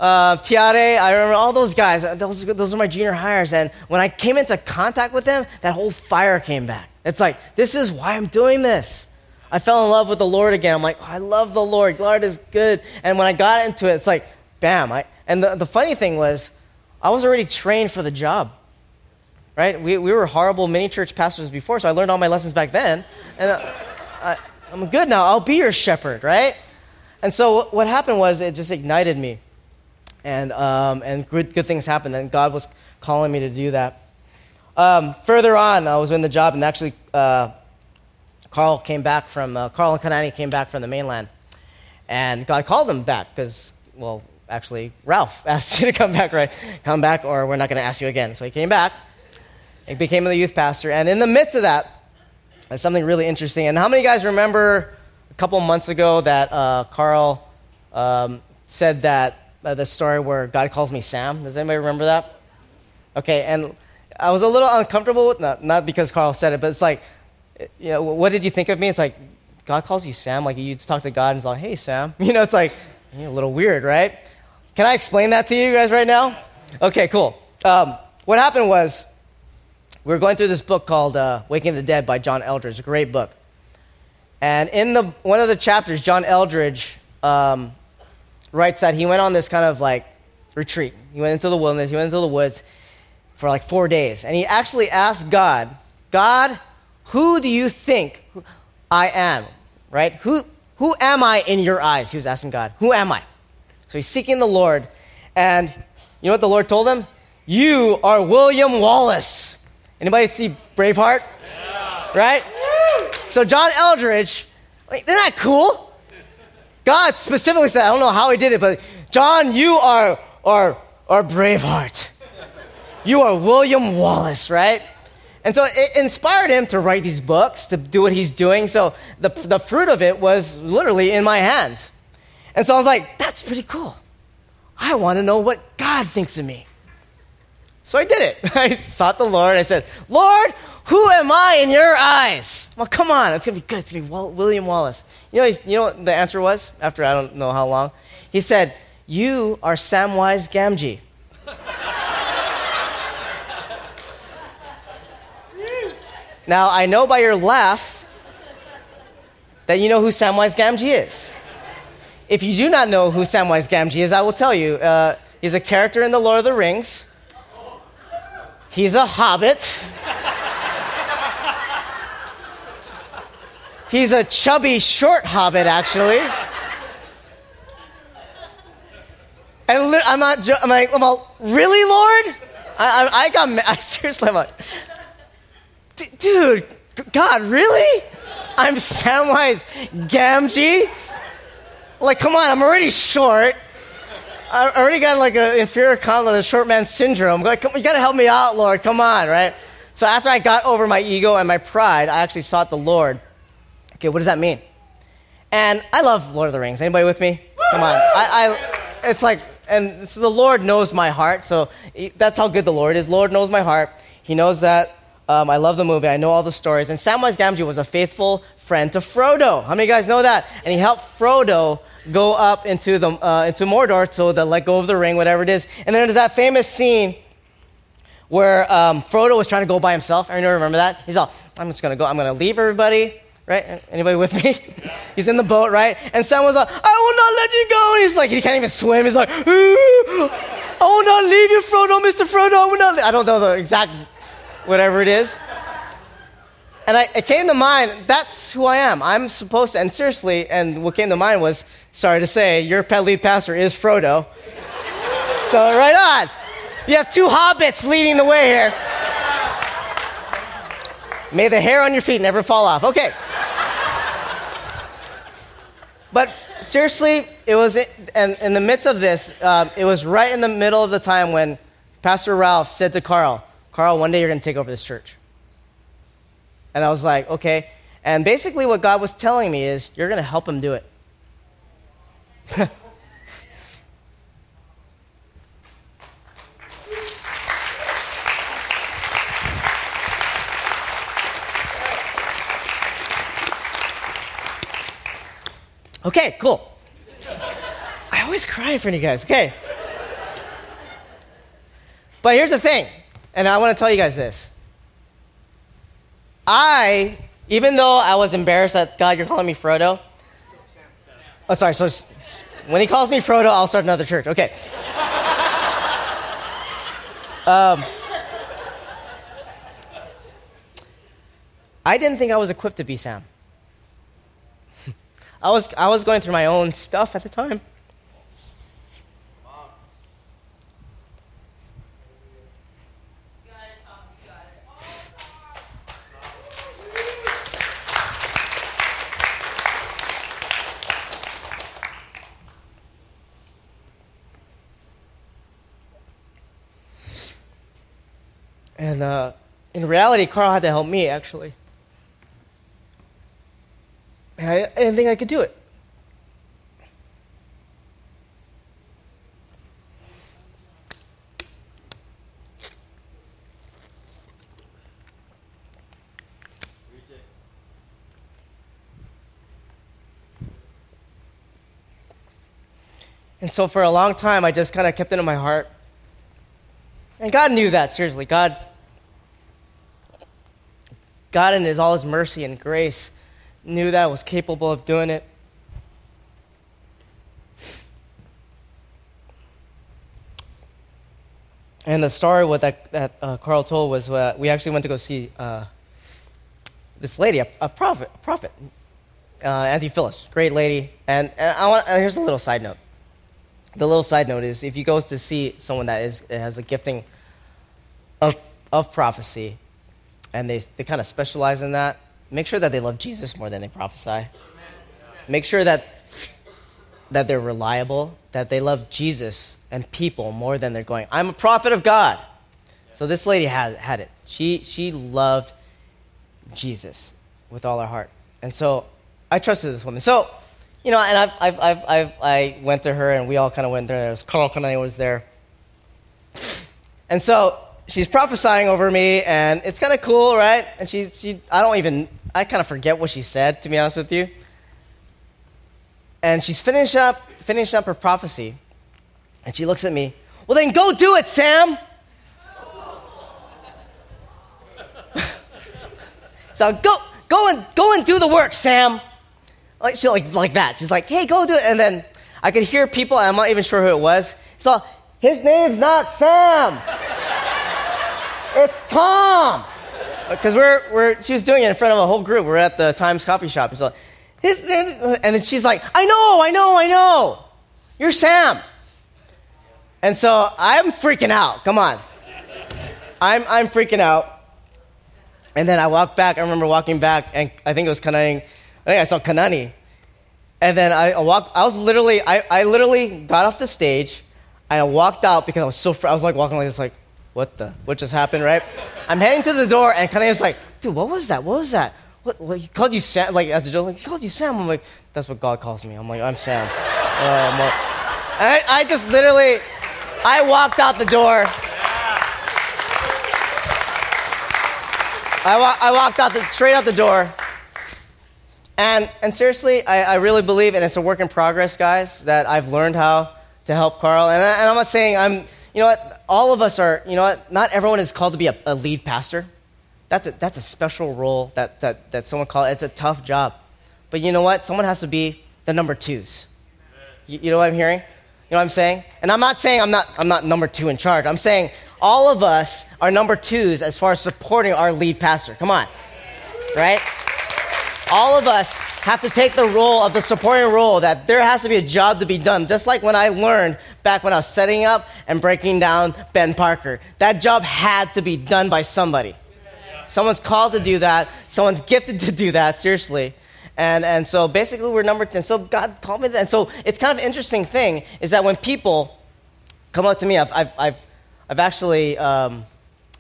Uh, Tiare, I remember all those guys. Those, those are my junior hires. And when I came into contact with them, that whole fire came back. It's like, this is why I'm doing this. I fell in love with the Lord again. I'm like, oh, I love the Lord. Lord is good. And when I got into it, it's like, bam, I, and the, the funny thing was, I was already trained for the job. Right? We, we were horrible mini church pastors before, so I learned all my lessons back then. And uh, I, I'm good now. I'll be your shepherd, right? And so what happened was it just ignited me. And, um, and good, good things happened. And God was calling me to do that. Um, further on, I was in the job, and actually, uh, Carl came back from, uh, Carl and Kanani came back from the mainland. And God called them back because, well, actually, Ralph (laughs) asked you to come back, right? Come back, or we're not going to ask you again. So he came back. He became the youth pastor. And in the midst of that, there's something really interesting. And how many guys remember a couple months ago that uh, Carl um, said that uh, the story where God calls me Sam? Does anybody remember that? Okay, and I was a little uncomfortable with that, not because Carl said it, but it's like, you know, what did you think of me? It's like, God calls you Sam. Like you just talk to God and it's like, hey, Sam. (laughs) You know, it's like, a little weird, right? Can I explain that to you guys right now? Okay, cool. Um, what happened was we were going through this book called uh, Waking the Dead by John Eldredge, a great book. And in the, one of the chapters, John Eldredge um, writes that he went on this kind of like retreat. He went into the wilderness, he went into the woods for like four days. And he actually asked God, God, who do you think I am? Right? Who, who am I in your eyes? He was asking God, who am I? So he's seeking the Lord. And you know what the Lord told him? You are William Wallace. Anybody see Braveheart? Yeah. Right? So John Eldredge, isn't that cool? God specifically said, I don't know how he did it, but John, you are, are, are Braveheart. You are William Wallace, right? And so it inspired him to write these books, to do what he's doing. So the, the fruit of it was literally in my hands. And so I was like, that's pretty cool. I want to know what God thinks of me. So I did it. (laughs) I sought the Lord. I said, Lord, who am I in your eyes? Well, come on. It's to be good. It's to be William Wallace. You know, you know what the answer was after I don't know how long? He said, You are Samwise Gamgee. (laughs) now, I know by your laugh that you know who Samwise Gamgee is. If you do not know who Samwise Gamgee is, I will tell you. Uh, he's a character in The Lord of the Rings. He's a hobbit. He's a chubby, short hobbit, actually. And li- I'm not. Jo- I'm like, I'm all, really, Lord? I, I, I got. (laughs) I seriously, I'm like, dude, God, really? I'm Samwise Gamgee like, come on, I'm already short. I already got like an inferior complex, the short man syndrome. Like, you gotta help me out, Lord. Come on, right? So after I got over my ego and my pride, I actually sought the Lord. Okay, what does that mean? And I love Lord of the Rings. Anybody with me? Come on. I, I it's like, and so the Lord knows my heart. So that's how good the Lord is. Lord knows my heart. He knows that um, I love the movie. I know all the stories. And Samwise Gamgee was a faithful friend to Frodo. How many of you guys know that? And he helped Frodo go up into, the, uh, into Mordor to the let go of the ring, whatever it is. And then there's that famous scene where um, Frodo was trying to go by himself. I remember that. He's all, I'm just to go. I'm to leave everybody, right? Anybody with me? (laughs) he's in the boat, right? And was like, I will not let you go. And he's like, he can't even swim. He's like, I will not leave you, Frodo, Mr. Frodo. I will not. I don't know the exact whatever it is. And I, it came to mind, that's who I am. I'm supposed to, and seriously, and what came to mind was, sorry to say, your lead pastor is Frodo. so, right on. You have two hobbits leading the way here. May the hair on your feet never fall off. Okay. But seriously, it was in, in the midst of this, uh, it was right in the middle of the time when Pastor Ralph said to Carl, Carl, one day you're going to take over this church. And I was like, okay. And basically, what God was telling me is, you're going to help him do it. (laughs) okay, cool. I always cry in front of you guys. Okay. But here's the thing, and I want to tell you guys this. I, even though I was embarrassed that, God, you're calling me Frodo. Oh, sorry. So when he calls me Frodo, I'll start another church. Okay. (laughs) Um, I didn't think I was equipped to be Sam. I was, I was going through my own stuff at the time. And uh, in reality, Carl had to help me, actually. And I, I didn't think I could do it. And so for a long time, I just kind of kept it in my heart. And God knew that, seriously. God God, in his, all his mercy and grace, knew that I was capable of doing it. And the story that, that uh, Carl told was uh, we actually went to go see uh, this lady, a, a prophet, a prophet uh, Auntie Phyllis, great lady. And, and I want, uh, here's a little side note. The little side note is if you go to see someone that is, has a gifting of, of prophecy, and they, they kind of specialize in that, make sure that they love Jesus more than they prophesy. Make sure that, that they're reliable, that they love Jesus and people more than they're going, I'm a prophet of God. So this lady had, had it. She, she loved Jesus with all her heart. And so I trusted this woman. So, you know, and I've, I've, I've, I've i went to her and we all kind of went there. There was Carl I was there. And so she's prophesying over me, and it's kind of cool, right? And she, she, I don't even, I kind of forget what she said, to be honest with you. And she's finished up, finished up her prophecy, and she looks at me. Well, then go do it, Sam. (laughs) so go, go and go and do the work, Sam. Like she like like that. She's like, hey, go do it. And then I could hear people. I'm not even sure who it was. So his name's not Sam. It's Tom. Because we're, we're, she was doing it in front of a whole group. We're at the Times coffee shop. and So, his, and then she's like, I know, I know, I know. You're Sam. And so I'm freaking out. Come on. I'm, I'm freaking out. And then I walk back. I remember walking back, and I think it was Kanani. I think I saw Kanani. And then I, I walked, I was literally, I, I literally got off the stage, and I walked out because I was so, I was like walking like this, like, what the, what just happened, right? I'm heading to the door, and Kanae's like, dude, what was that? What was that? What, what, he called you Sam, like, as a joke, like, he called you Sam. I'm like, that's what God calls me. I'm like, I'm Sam. Uh, I'm like, I, I just literally, I walked out the door. I, wa- I walked out the, straight out the door. And, and seriously, I, I really believe, and it's a work in progress, guys, that I've learned how to help Carl. And, I, and I'm not saying I'm, you know what, all of us are, you know what, not everyone is called to be a, a lead pastor. that's a, that's a special role that, that, that someone called. It's a tough job. But you know what? Someone has to be the number twos. You, you know what I'm hearing? You know what I'm saying? And I'm not saying I'm not, I'm not number two in charge. I'm saying all of us are number twos as far as supporting our lead pastor. Come on. Right? All of us have to take the role of the supporting role that there has to be a job to be done. Just like when I learned back when I was setting up and breaking down Ben Parker. That job had to be done by somebody. Someone's called to do that. Someone's gifted to do that, seriously. And, and so basically, we're number 10. So God called me that. And so it's kind of interesting thing is that when people come up to me, I've, I've, I've, I've actually, um,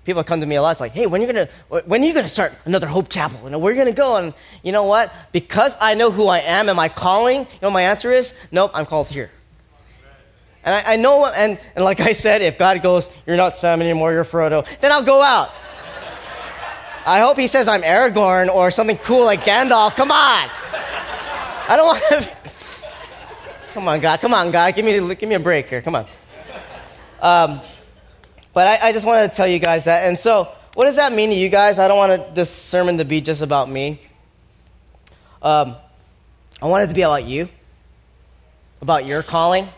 people come to me a lot. It's like, hey, when, you're gonna, when are you to start another Hope Chapel? You know, where are you to go? And you know what? Because I know who I am and my calling, you know my answer is? Nope, I'm called here. And I, I know, and, and like I said, if God goes, you're not Sam anymore, you're Frodo, then I'll go out. I hope he says I'm Aragorn or something cool like Gandalf. Come on. I don't want to. (laughs) Come on, God. Come on, God. Give me, give me a break here. Come on. Um, but I, I just wanted to tell you guys that. And so, what does that mean to you guys? I don't want this sermon to be just about me. Um, I want it to be about you, about your calling.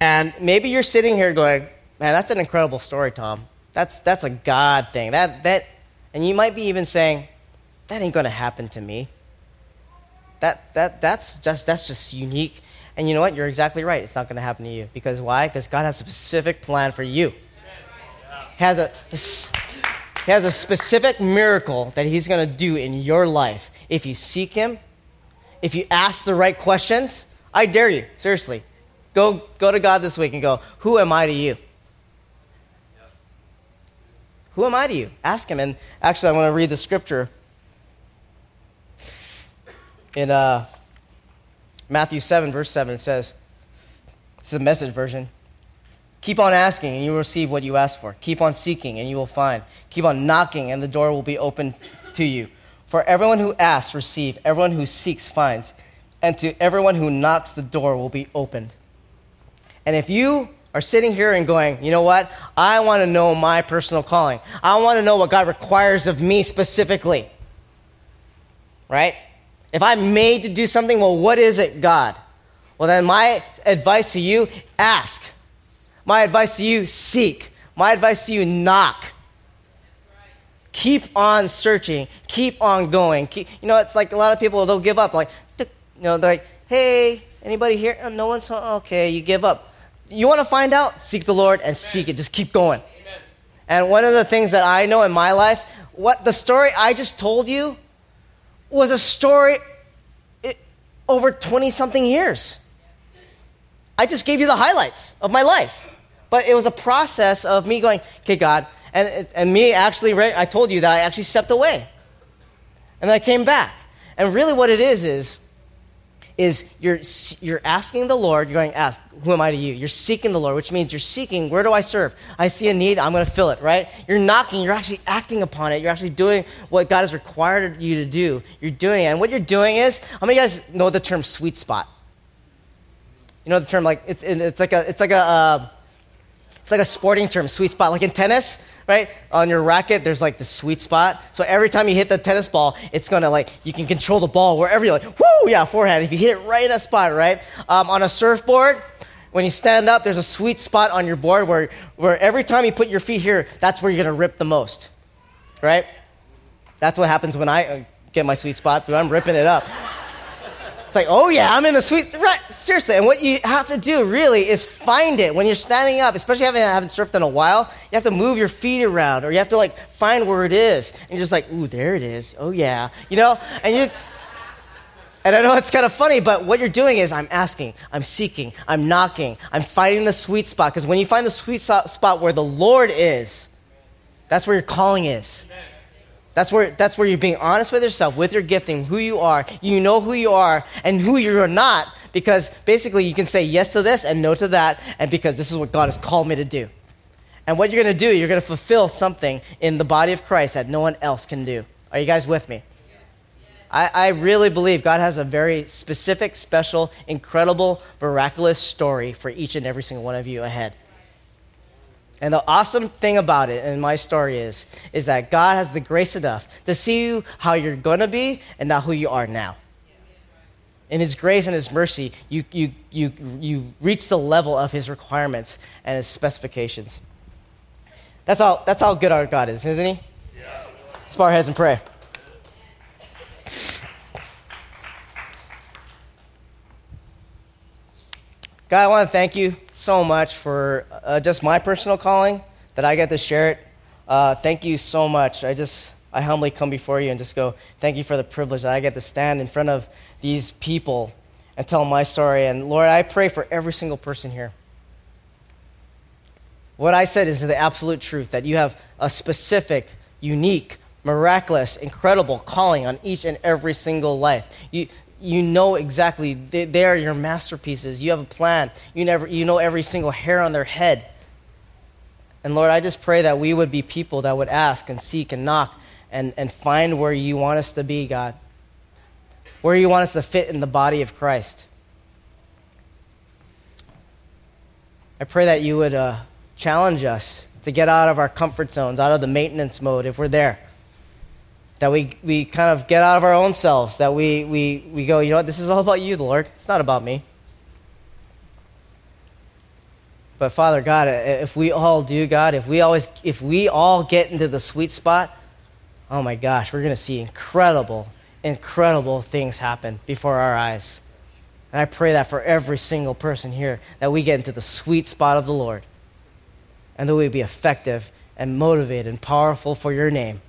And maybe you're sitting here going, man, that's an incredible story, Tom. That's, that's a God thing. That, that, and you might be even saying, that ain't going to happen to me. That, that, that's, just, that's just unique. And you know what? You're exactly right. It's not going to happen to you. Because why? Because God has a specific plan for you. Has a, has a specific miracle that He's going to do in your life. If you seek Him, if you ask the right questions, I dare you, seriously. Go, go to God this week and go, Who am I to you? Who am I to you? Ask him. And actually, I want to read the scripture in uh, Matthew 7, verse 7. It says, This is a message version. Keep on asking, and you will receive what you ask for. Keep on seeking, and you will find. Keep on knocking, and the door will be open to you. For everyone who asks, receives. Everyone who seeks, finds. And to everyone who knocks, the door will be opened. And if you are sitting here and going, you know what? I want to know my personal calling. I want to know what God requires of me specifically. Right? If I'm made to do something, well, what is it, God? Well, then my advice to you ask. My advice to you seek. My advice to you knock. Keep on searching. Keep on going. Keep, you know, it's like a lot of people, they'll give up. Like, you know, they're like, hey, anybody here? Oh, no one's, okay, you give up you want to find out? Seek the Lord and Amen. seek it. Just keep going. Amen. And one of the things that I know in my life, what the story I just told you was a story eh, over 20 something years. I just gave you the highlights of my life. But it was a process of me going, okay, God, and, and me actually, I told you that I actually stepped away. And then I came back. And really, what it is, is is you're, you're asking the Lord, you're going, ask, who am I to you? You're seeking the Lord, which means you're seeking, where do I serve? I see a need, I'm going to fill it, right? You're knocking, you're actually acting upon it. You're actually doing what God has required you to do. You're doing it. And what you're doing is, how many of you guys know the term sweet spot? You know the term, like, it's, it's like a, it's like a, uh, it's like a sporting term, sweet spot. Like in tennis, right? On your racket, there's like the sweet spot. So every time you hit the tennis ball, it's gonna like, you can control the ball wherever you're like, whoo, yeah, forehand. If you hit it right in that spot, right? Um, on a surfboard, when you stand up, there's a sweet spot on your board where, where every time you put your feet here, that's where you're gonna rip the most, right? That's what happens when I uh, get my sweet spot, but I'm ripping it up. It's like, oh yeah, I'm in the sweet. Right, seriously. And what you have to do really is find it when you're standing up, especially having haven't surfed in a while. You have to move your feet around, or you have to like find where it is, and you're just like, ooh, there it is. Oh yeah, you know. And you, and I know it's kind of funny, but what you're doing is I'm asking, I'm seeking, I'm knocking, I'm finding the sweet spot. Because when you find the sweet spot where the Lord is, that's where your calling is. Amen. That's where, that's where you're being honest with yourself, with your gifting, who you are. You know who you are and who you're not because basically you can say yes to this and no to that, and because this is what God has called me to do. And what you're going to do, you're going to fulfill something in the body of Christ that no one else can do. Are you guys with me? I, I really believe God has a very specific, special, incredible, miraculous story for each and every single one of you ahead. And the awesome thing about it, and my story is, is that God has the grace enough to see you how you're going to be and not who you are now. In His grace and His mercy, you, you, you, you reach the level of His requirements and His specifications. That's how, that's how good our God is, isn't He? Yeah. Let's bow our heads and pray. God, I want to thank you so much for uh, just my personal calling that I get to share it. Uh, thank you so much. I just, I humbly come before you and just go, thank you for the privilege that I get to stand in front of these people and tell my story. And Lord, I pray for every single person here. What I said is the absolute truth that you have a specific, unique, miraculous, incredible calling on each and every single life. You, you know exactly they, they, are your masterpieces. You have a plan. You never you know every single hair on their head. And lord i just pray that we would be people that would ask and seek and knock and, and find where you want us to be god. Where you want us to fit in the body of christ. I pray that you would uh, challenge us to get out of our comfort zones out of the maintenance mode if we're there that we, we kind of get out of our own selves, that we, we, we go, you know what, this is all about you, the Lord. It's not about me. But Father God, if we all do, God, if we always if we all get into the sweet spot, oh my gosh, we're gonna see incredible, incredible things happen before our eyes. And I pray that for every single person here, that we get into the sweet spot of the Lord. And that we be effective and motivated and powerful for your name.